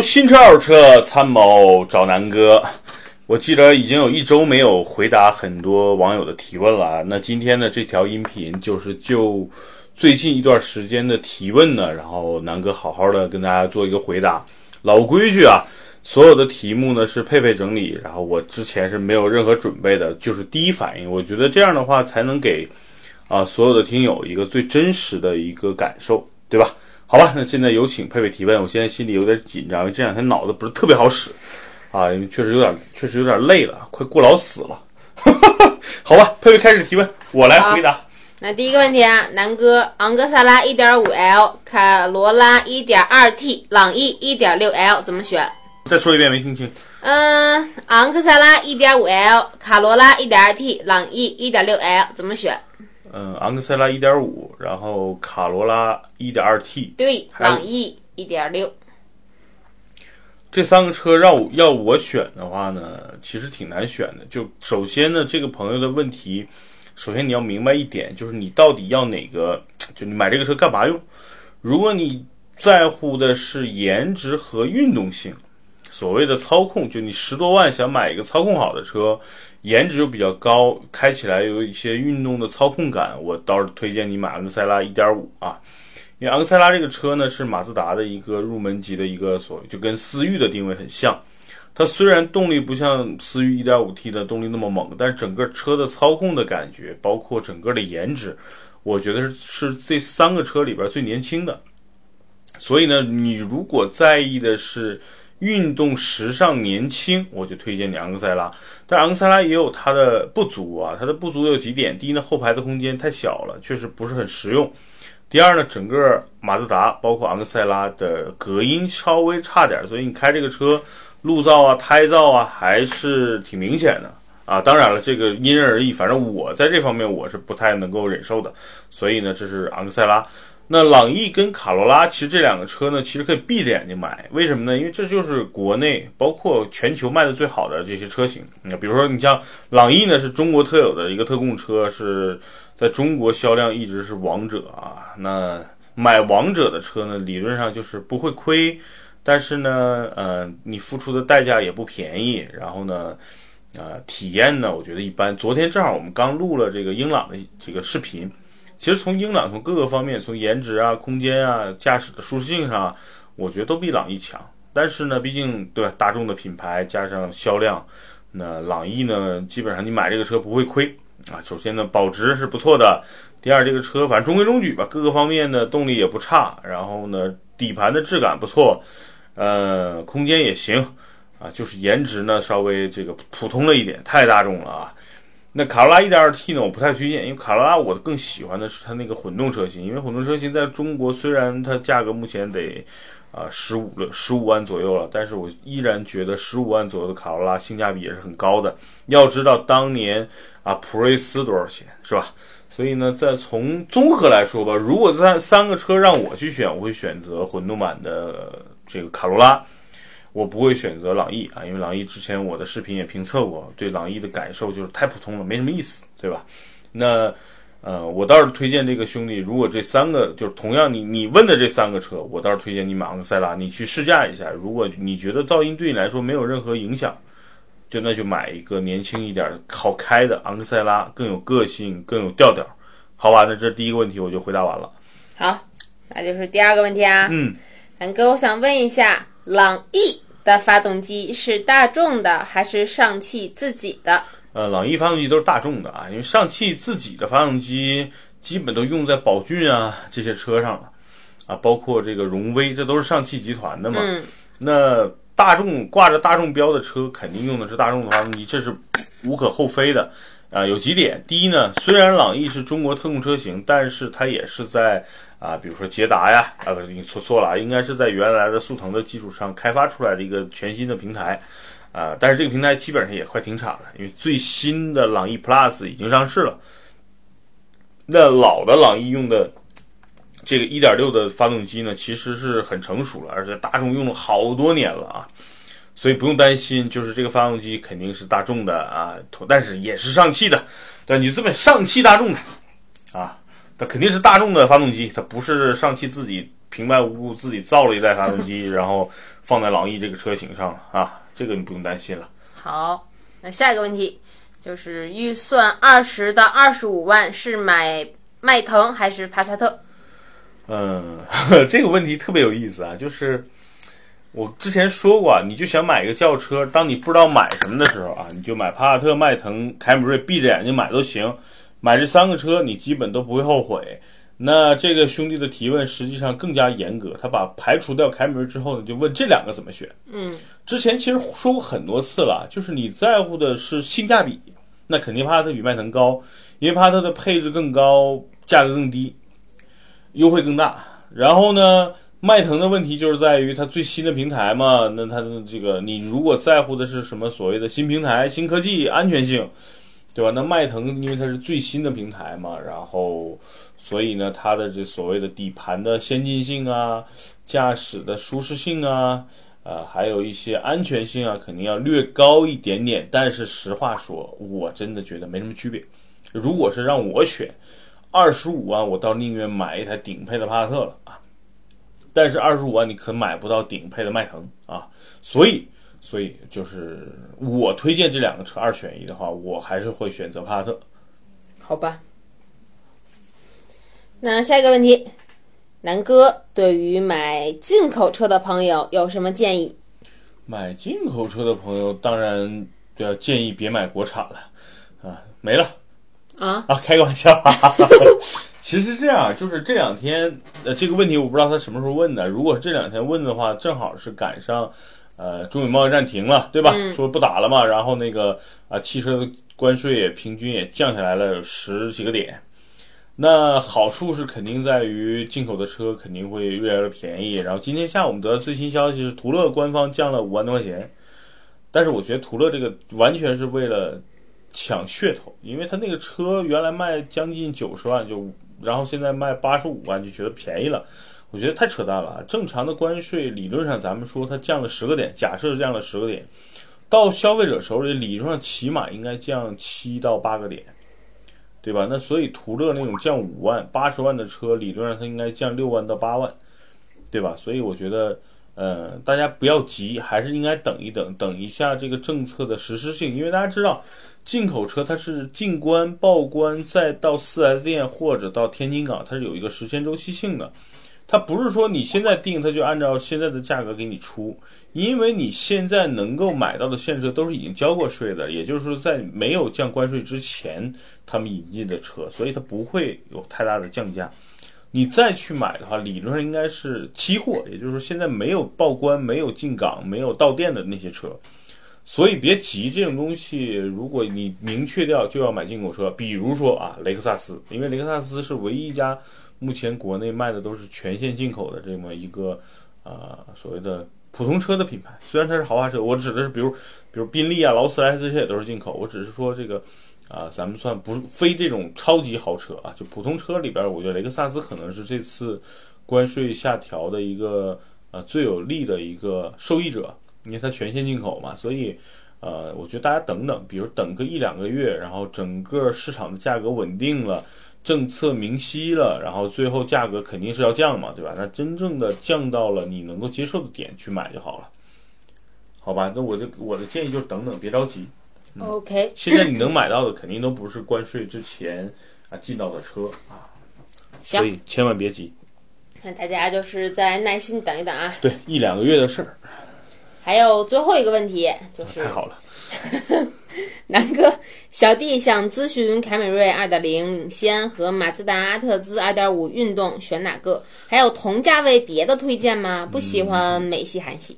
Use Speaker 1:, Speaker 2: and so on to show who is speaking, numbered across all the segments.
Speaker 1: 新车二手车参谋找南哥。我记得已经有一周没有回答很多网友的提问了啊。那今天的，这条音频就是就最近一段时间的提问呢，然后南哥好好的跟大家做一个回答。老规矩啊，所有的题目呢是佩佩整理，然后我之前是没有任何准备的，就是第一反应。我觉得这样的话才能给啊所有的听友一个最真实的一个感受，对吧？好吧，那现在有请佩佩提问。我现在心里有点紧张，因为这两天脑子不是特别好使，啊，因为确实有点，确实有点累了，快过劳死了。好吧，佩佩开始提问，我来回答。
Speaker 2: 那第一个问题啊，南哥，昂克赛拉 1.5L、卡罗拉 1.2T、朗逸 1.6L 怎么选？
Speaker 1: 再说一遍，没听清。
Speaker 2: 嗯，昂克赛拉 1.5L、卡罗拉 1.2T、朗逸 1.6L 怎么选？
Speaker 1: 嗯，昂克赛拉1.5，然后卡罗拉 1.2T，
Speaker 2: 对，
Speaker 1: 还有
Speaker 2: 朗逸1.6。
Speaker 1: 这三个车让我要我选的话呢，其实挺难选的。就首先呢，这个朋友的问题，首先你要明白一点，就是你到底要哪个，就你买这个车干嘛用？如果你在乎的是颜值和运动性，所谓的操控，就你十多万想买一个操控好的车，颜值又比较高，开起来有一些运动的操控感，我倒是推荐你买昂克赛拉1.5啊。因为昂克赛拉这个车呢是马自达的一个入门级的一个所，就跟思域的定位很像。它虽然动力不像思域 1.5T 的动力那么猛，但是整个车的操控的感觉，包括整个的颜值，我觉得是是这三个车里边最年轻的。所以呢，你如果在意的是运动、时尚、年轻，我就推荐你昂克赛拉。但昂克赛拉也有它的不足啊，它的不足有几点：第一呢，后排的空间太小了，确实不是很实用。第二呢，整个马自达包括昂克赛拉的隔音稍微差点，所以你开这个车，路噪啊、胎噪啊还是挺明显的啊。当然了，这个因人而异，反正我在这方面我是不太能够忍受的。所以呢，这是昂克赛拉。那朗逸跟卡罗拉，其实这两个车呢，其实可以闭着眼睛买，为什么呢？因为这就是国内包括全球卖的最好的这些车型。那比如说你像朗逸呢，是中国特有的一个特供车，是。在中国销量一直是王者啊，那买王者的车呢，理论上就是不会亏，但是呢，呃，你付出的代价也不便宜，然后呢，呃，体验呢，我觉得一般。昨天正好我们刚录了这个英朗的这个视频，其实从英朗从各个方面，从颜值啊、空间啊、驾驶的舒适性上，我觉得都比朗逸强。但是呢，毕竟对吧，大众的品牌加上销量，那朗逸呢，基本上你买这个车不会亏。啊，首先呢，保值是不错的。第二，这个车反正中规中矩吧，各个方面的动力也不差。然后呢，底盘的质感不错，呃，空间也行。啊，就是颜值呢稍微这个普通了一点，太大众了啊。那卡罗拉 1.2T 呢，我不太推荐，因为卡罗拉我更喜欢的是它那个混动车型，因为混动车型在中国虽然它价格目前得。啊，十五了，十五万左右了，但是我依然觉得十五万左右的卡罗拉性价比也是很高的。要知道当年啊，普锐斯多少钱，是吧？所以呢，再从综合来说吧，如果三三个车让我去选，我会选择混动版的这个卡罗拉，我不会选择朗逸啊，因为朗逸之前我的视频也评测过，对朗逸的感受就是太普通了，没什么意思，对吧？那。呃，我倒是推荐这个兄弟，如果这三个就是同样你你问的这三个车，我倒是推荐你买昂克赛拉，你去试驾一下。如果你觉得噪音对你来说没有任何影响，就那就买一个年轻一点、好开的昂克赛拉，更有个性、更有调调。好吧，那这第一个问题我就回答完了。
Speaker 2: 好，那就是第二个问题啊。
Speaker 1: 嗯，
Speaker 2: 南哥，我想问一下，朗逸的发动机是大众的还是上汽自己的？
Speaker 1: 呃，朗逸发动机都是大众的啊，因为上汽自己的发动机基本都用在宝骏啊这些车上了，啊，包括这个荣威，这都是上汽集团的嘛。
Speaker 2: 嗯。
Speaker 1: 那大众挂着大众标的车，肯定用的是大众的发动机，这是无可厚非的。啊，有几点，第一呢，虽然朗逸是中国特供车型，但是它也是在啊，比如说捷达呀，啊，不，你错错了啊，应该是在原来的速腾的基础上开发出来的一个全新的平台。啊，但是这个平台基本上也快停产了，因为最新的朗逸 Plus 已经上市了。那老的朗逸用的这个1.6的发动机呢，其实是很成熟了，而且大众用了好多年了啊，所以不用担心，就是这个发动机肯定是大众的啊，但是也是上汽的，对，你这么上汽大众的啊，它肯定是大众的发动机，它不是上汽自己平白无故自己造了一代发动机，然后放在朗逸这个车型上了啊，这个你不用担心了。
Speaker 2: 好，那下一个问题就是预算二十到二十五万是买迈腾还是帕萨特？
Speaker 1: 嗯，这个问题特别有意思啊，就是我之前说过啊，你就想买一个轿车，当你不知道买什么的时候啊，你就买帕萨特、迈腾、凯美瑞，闭着眼睛买都行。买这三个车，你基本都不会后悔。那这个兄弟的提问实际上更加严格，他把排除掉凯美瑞之后呢，就问这两个怎么选。
Speaker 2: 嗯，
Speaker 1: 之前其实说过很多次了，就是你在乎的是性价比，那肯定帕萨特比迈腾高，因为帕萨特的配置更高，价格更低。优惠更大，然后呢，迈腾的问题就是在于它最新的平台嘛，那它的这个你如果在乎的是什么所谓的新平台、新科技、安全性，对吧？那迈腾因为它是最新的平台嘛，然后所以呢，它的这所谓的底盘的先进性啊、驾驶的舒适性啊，呃，还有一些安全性啊，肯定要略高一点点。但是实话说，我真的觉得没什么区别。如果是让我选。二十五万，我倒宁愿买一台顶配的帕萨特了啊！但是二十五万你可买不到顶配的迈腾啊，所以，所以就是我推荐这两个车二选一的话，我还是会选择帕萨特。
Speaker 2: 好吧。那下一个问题，南哥对于买进口车的朋友有什么建议？
Speaker 1: 买进口车的朋友，当然要建议别买国产了啊，没了。
Speaker 2: 啊
Speaker 1: 啊！开个玩笑，其实这样，就是这两天，呃，这个问题我不知道他什么时候问的。如果这两天问的话，正好是赶上，呃，中美贸易战停了，对吧？说不打了嘛，然后那个啊，汽车的关税也平均也降下来了十几个点。那好处是肯定在于进口的车肯定会越来越便宜。然后今天下午我们得到最新消息是，途乐官方降了五万多块钱，但是我觉得途乐这个完全是为了。抢噱头，因为他那个车原来卖将近九十万，就然后现在卖八十五万，就觉得便宜了。我觉得太扯淡了啊。正常的关税理论上，咱们说它降了十个点，假设降了十个点，到消费者手里理论上起码应该降七到八个点，对吧？那所以途乐那种降五万、八十万的车，理论上它应该降六万到八万，对吧？所以我觉得。呃，大家不要急，还是应该等一等，等一下这个政策的实施性，因为大家知道，进口车它是进关、报关，再到四 S 店或者到天津港，它是有一个时间周期性的，它不是说你现在定，它就按照现在的价格给你出，因为你现在能够买到的现车都是已经交过税的，也就是说在没有降关税之前，他们引进的车，所以它不会有太大的降价。你再去买的话，理论上应该是期货，也就是说现在没有报关、没有进港、没有到店的那些车，所以别急。这种东西，如果你明确掉就要买进口车，比如说啊，雷克萨斯，因为雷克萨斯是唯一一家目前国内卖的都是全线进口的这么一个呃所谓的普通车的品牌。虽然它是豪华车，我指的是比如比如宾利啊、劳斯莱斯这些也都是进口，我只是说这个。啊，咱们算不是非这种超级豪车啊，就普通车里边，我觉得雷克萨斯可能是这次关税下调的一个呃最有利的一个受益者，因为它全线进口嘛，所以呃，我觉得大家等等，比如等个一两个月，然后整个市场的价格稳定了，政策明晰了，然后最后价格肯定是要降嘛，对吧？那真正的降到了你能够接受的点去买就好了，好吧？那我的我的建议就是等等，别着急。
Speaker 2: OK，
Speaker 1: 现在你能买到的肯定都不是关税之前啊进到的车啊，所以千万别急。
Speaker 2: 那大家就是再耐心等一等啊。
Speaker 1: 对，一两个月的事儿。
Speaker 2: 还有最后一个问题就是，
Speaker 1: 太好了，
Speaker 2: 南哥，小弟想咨询凯美瑞2.0领先和马自达阿特兹2.5运动选哪个？还有同价位别的推荐吗？不喜欢美系韩系。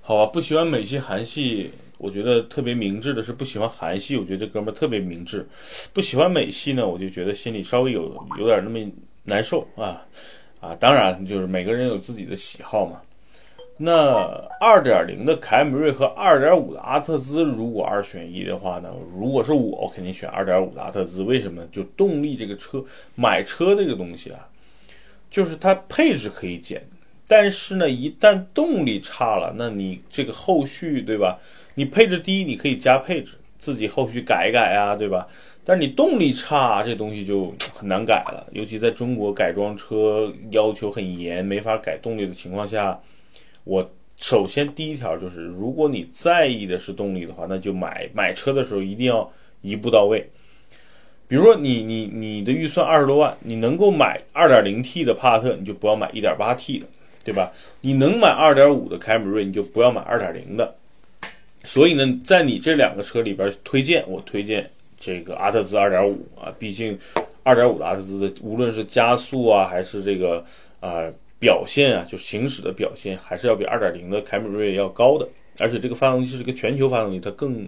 Speaker 1: 好啊，不喜欢美系韩系。我觉得特别明智的是不喜欢韩系，我觉得这哥们儿特别明智。不喜欢美系呢，我就觉得心里稍微有有点那么难受啊啊！当然，就是每个人有自己的喜好嘛。那二点零的凯美瑞和二点五的阿特兹，如果二选一的话呢？如果是我，我肯定选二点五的阿特兹。为什么？就动力这个车，买车这个东西啊，就是它配置可以减，但是呢，一旦动力差了，那你这个后续对吧？你配置低，你可以加配置，自己后续改一改啊，对吧？但是你动力差，这东西就很难改了。尤其在中国改装车要求很严，没法改动力的情况下，我首先第一条就是，如果你在意的是动力的话，那就买买车的时候一定要一步到位。比如说你你你的预算二十多万，你能够买二点零 T 的帕萨特，你就不要买一点八 T 的，对吧？你能买二点五的凯美瑞，你就不要买二点零的。所以呢，在你这两个车里边推荐，我推荐这个阿特兹二点五啊，毕竟二点五的阿特兹的无论是加速啊，还是这个啊表现啊，就行驶的表现，还是要比二点零的凯美瑞要高的。而且这个发动机是个全球发动机，它更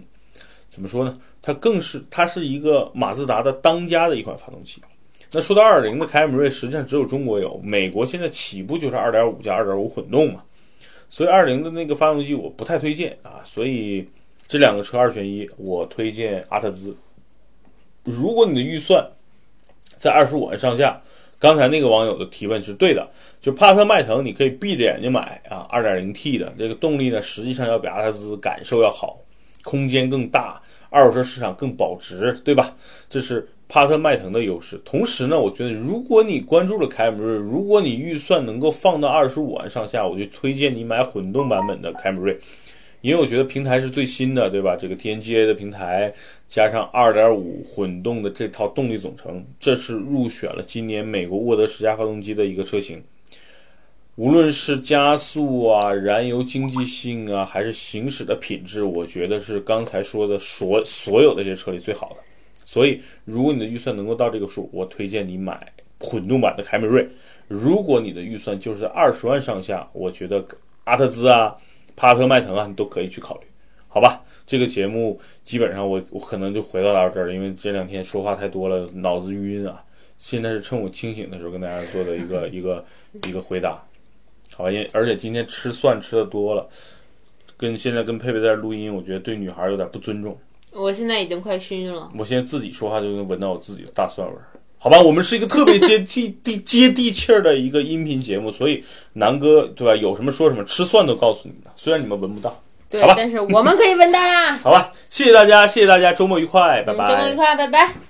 Speaker 1: 怎么说呢？它更是它是一个马自达的当家的一款发动机。那说到二点零的凯美瑞，实际上只有中国有，美国现在起步就是二点五加二点五混动嘛。所以二零的那个发动机我不太推荐啊，所以这两个车二选一，我推荐阿特兹。如果你的预算在二十五万上下，刚才那个网友的提问是对的，就帕特迈腾你可以闭着眼睛买啊，二点零 T 的这个动力呢，实际上要比阿特兹感受要好，空间更大，二手车市场更保值，对吧？这是。帕特迈腾的优势，同时呢，我觉得如果你关注了凯美瑞，如果你预算能够放到二十五万上下，我就推荐你买混动版本的凯美瑞，因为我觉得平台是最新的，对吧？这个 TNGA 的平台加上二点五混动的这套动力总成，这是入选了今年美国沃德十佳发动机的一个车型。无论是加速啊、燃油经济性啊，还是行驶的品质，我觉得是刚才说的所所有的这些车里最好的。所以，如果你的预算能够到这个数，我推荐你买混动版的凯美瑞。如果你的预算就是二十万上下，我觉得阿特兹啊、帕特迈腾啊，你都可以去考虑，好吧？这个节目基本上我我可能就回到到这儿，因为这两天说话太多了，脑子晕啊。现在是趁我清醒的时候跟大家做的一个 一个一个回答，好吧？因而且今天吃蒜吃的多了，跟现在跟佩佩在录音，我觉得对女孩有点不尊重。
Speaker 2: 我现在已经快熏了。
Speaker 1: 我现在自己说话就能闻到我自己的大蒜味儿，好吧？我们是一个特别接 地地接地气儿的一个音频节目，所以南哥对吧？有什么说什么，吃蒜都告诉你们，虽然你们闻不到，
Speaker 2: 对
Speaker 1: 好吧？
Speaker 2: 但是我们可以闻到呀。
Speaker 1: 好吧，谢谢大家，谢谢大家，周末愉快，拜拜。
Speaker 2: 周末愉快，拜拜。